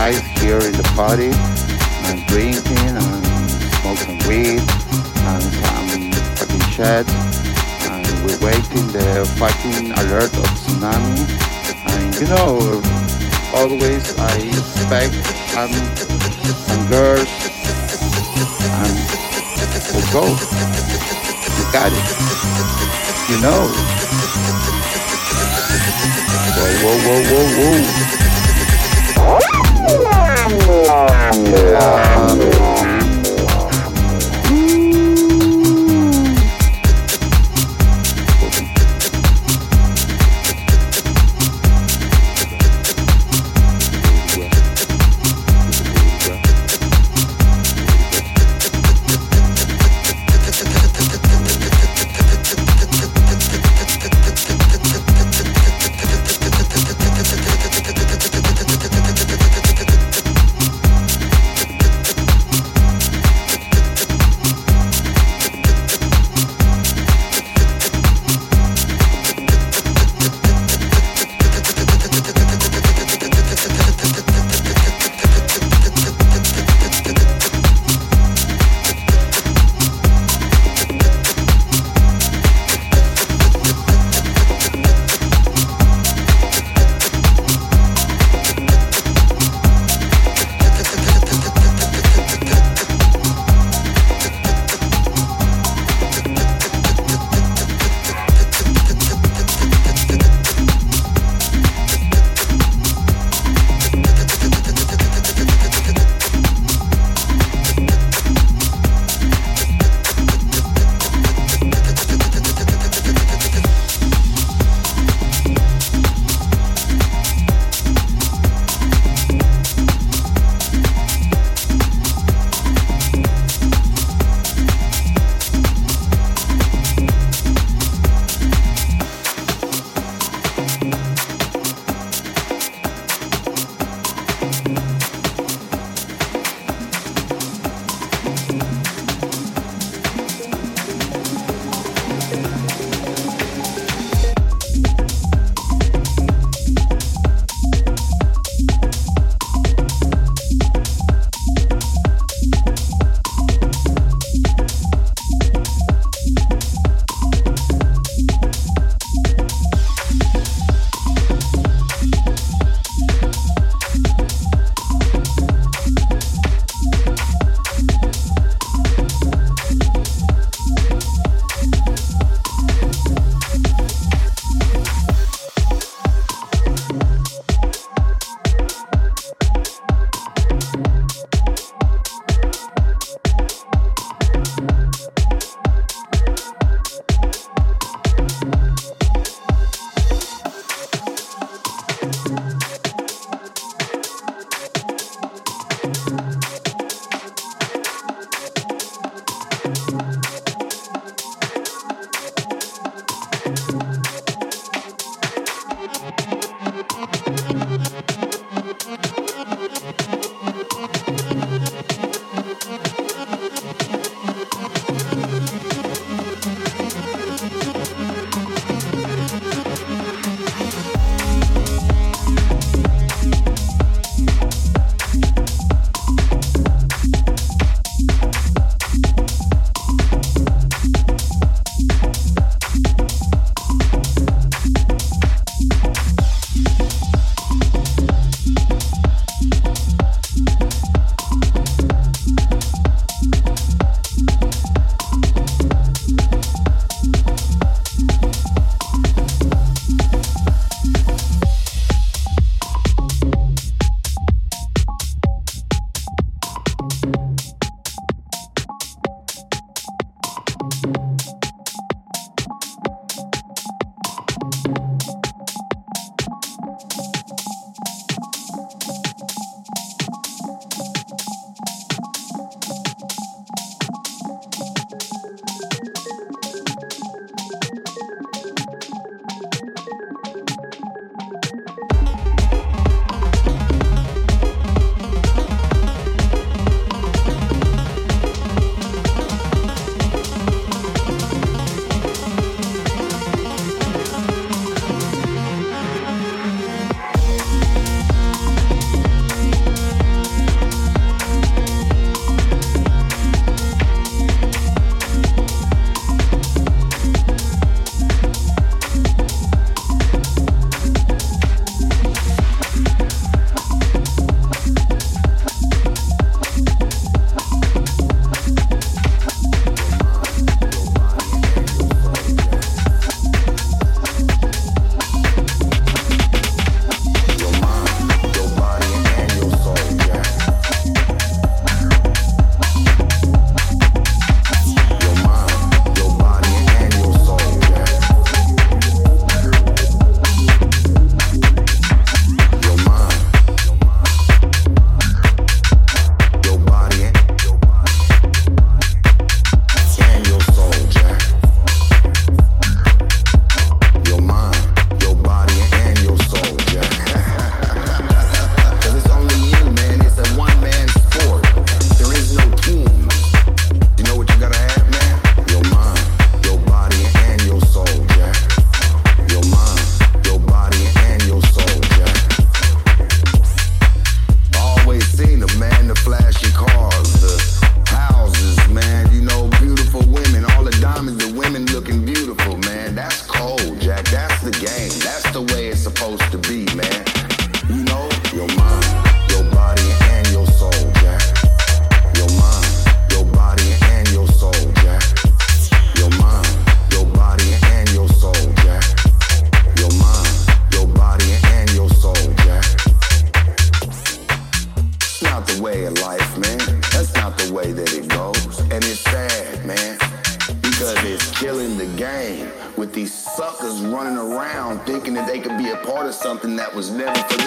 All here in the party and drinking and smoking weed and some fucking shit. And we're waiting the fucking alert of tsunami. And you know, always I expect some, some girls and we'll go. You got it. You know. Whoa, whoa, whoa, whoa, whoa. Yeah. something that was never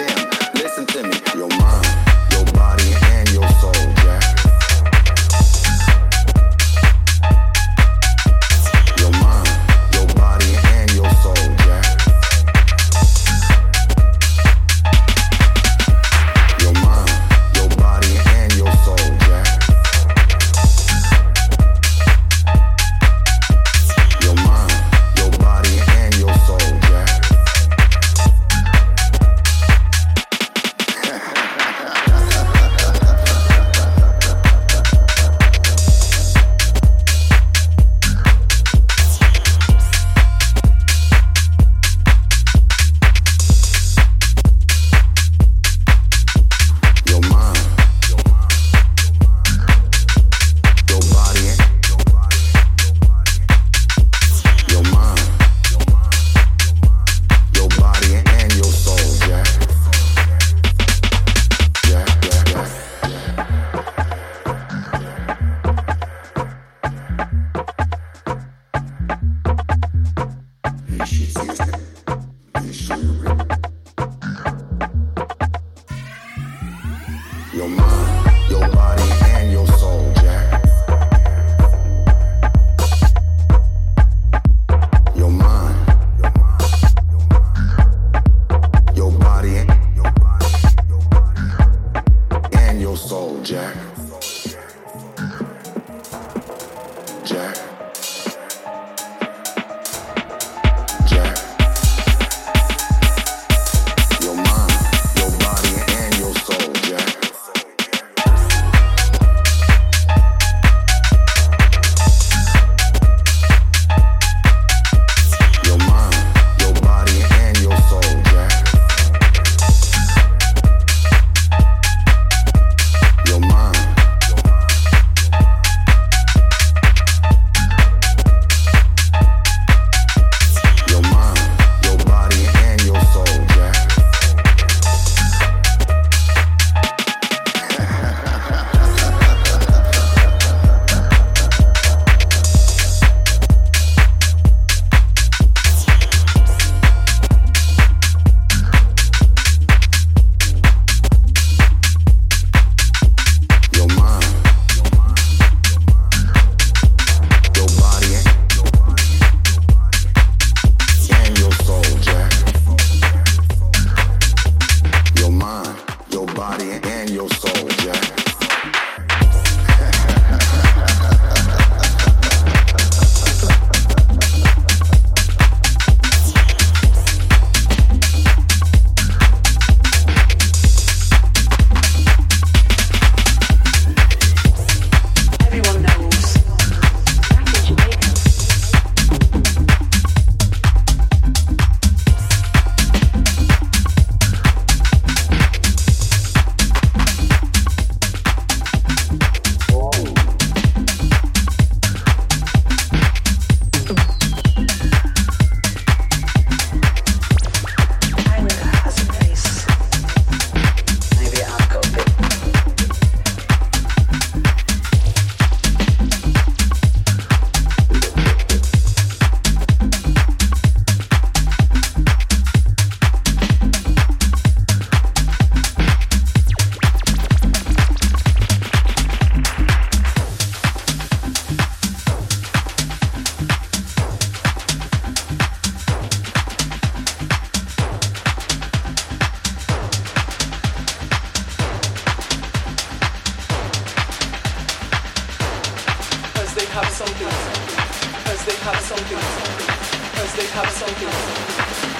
have something, as they have something,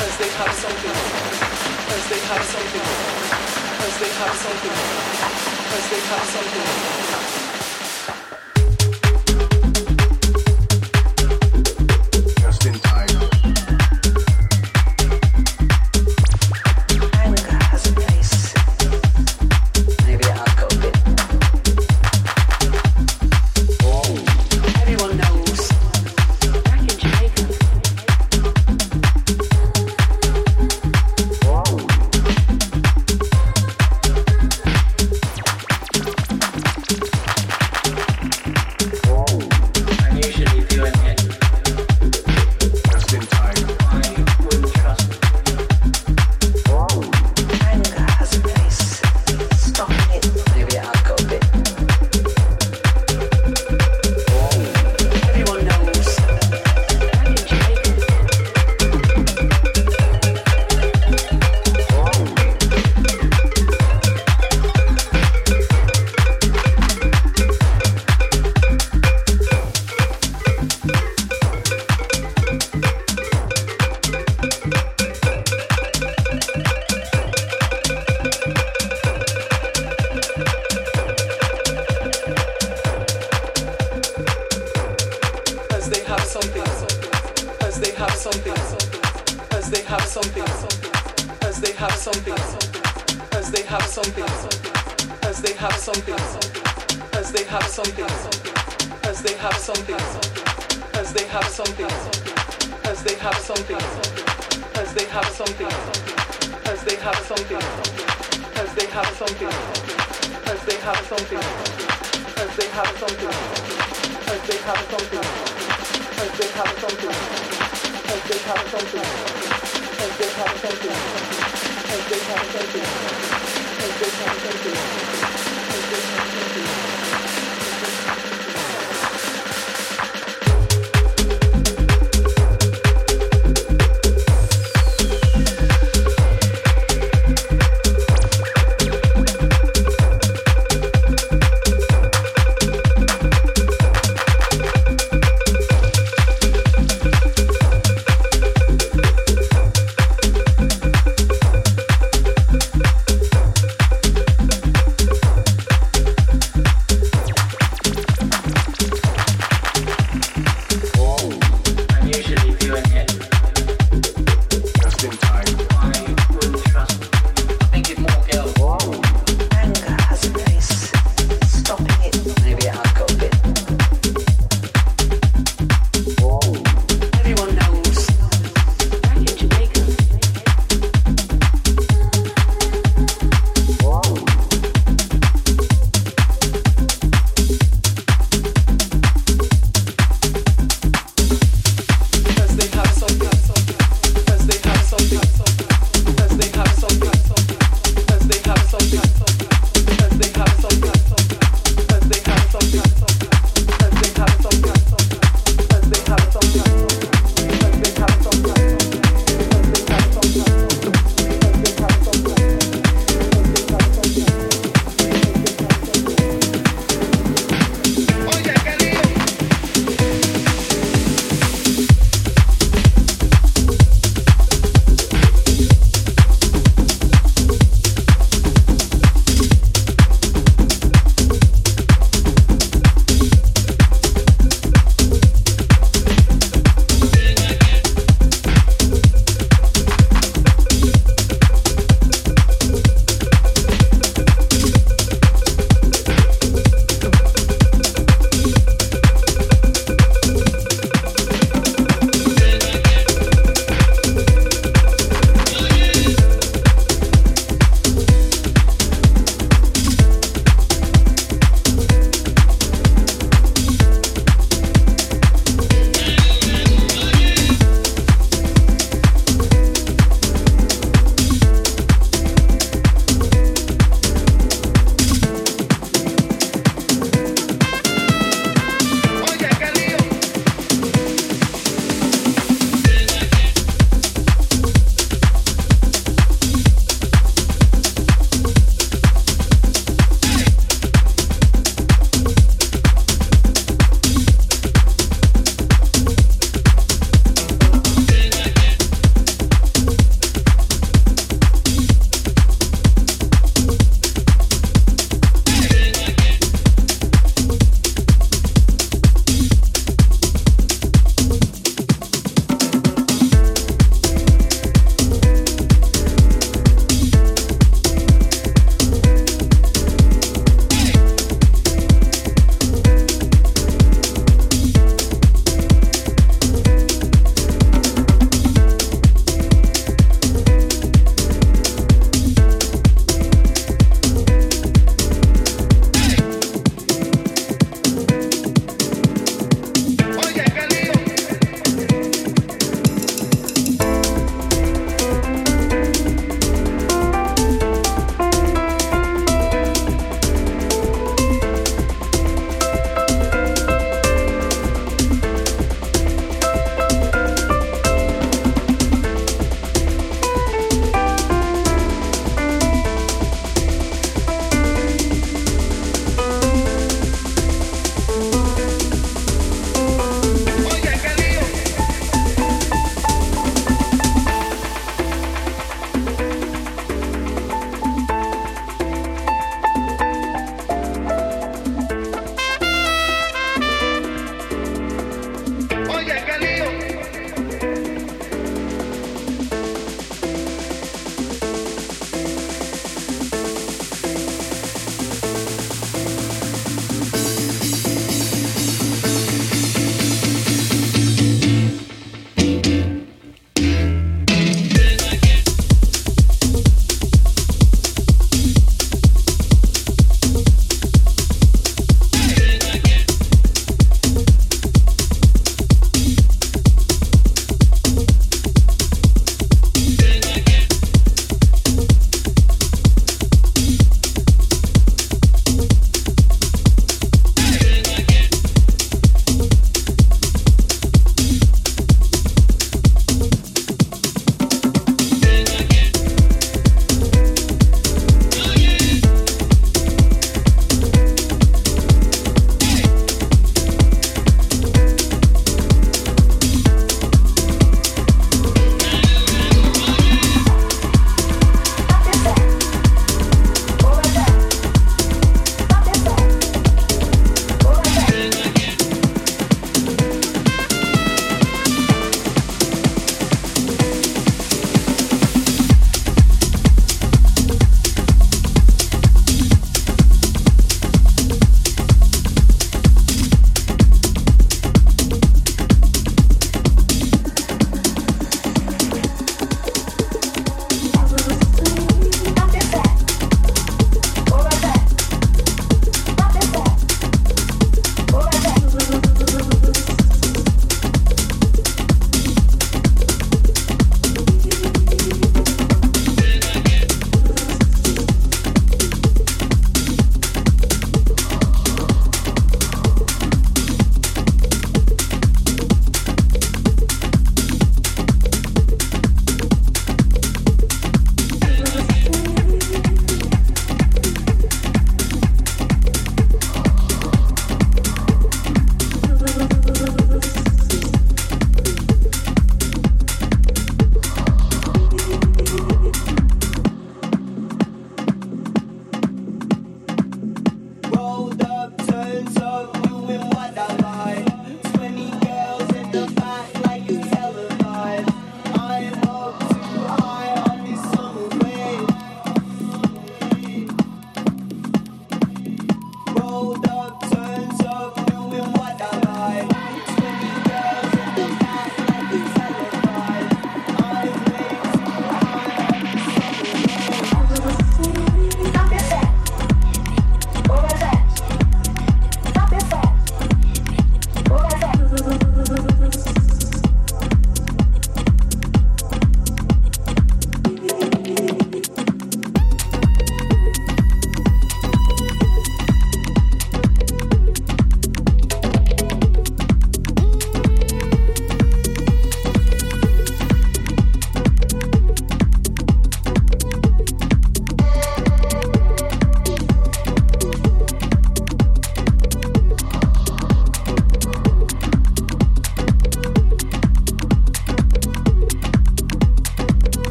as they have something, as they have something, as they have something, as they have something.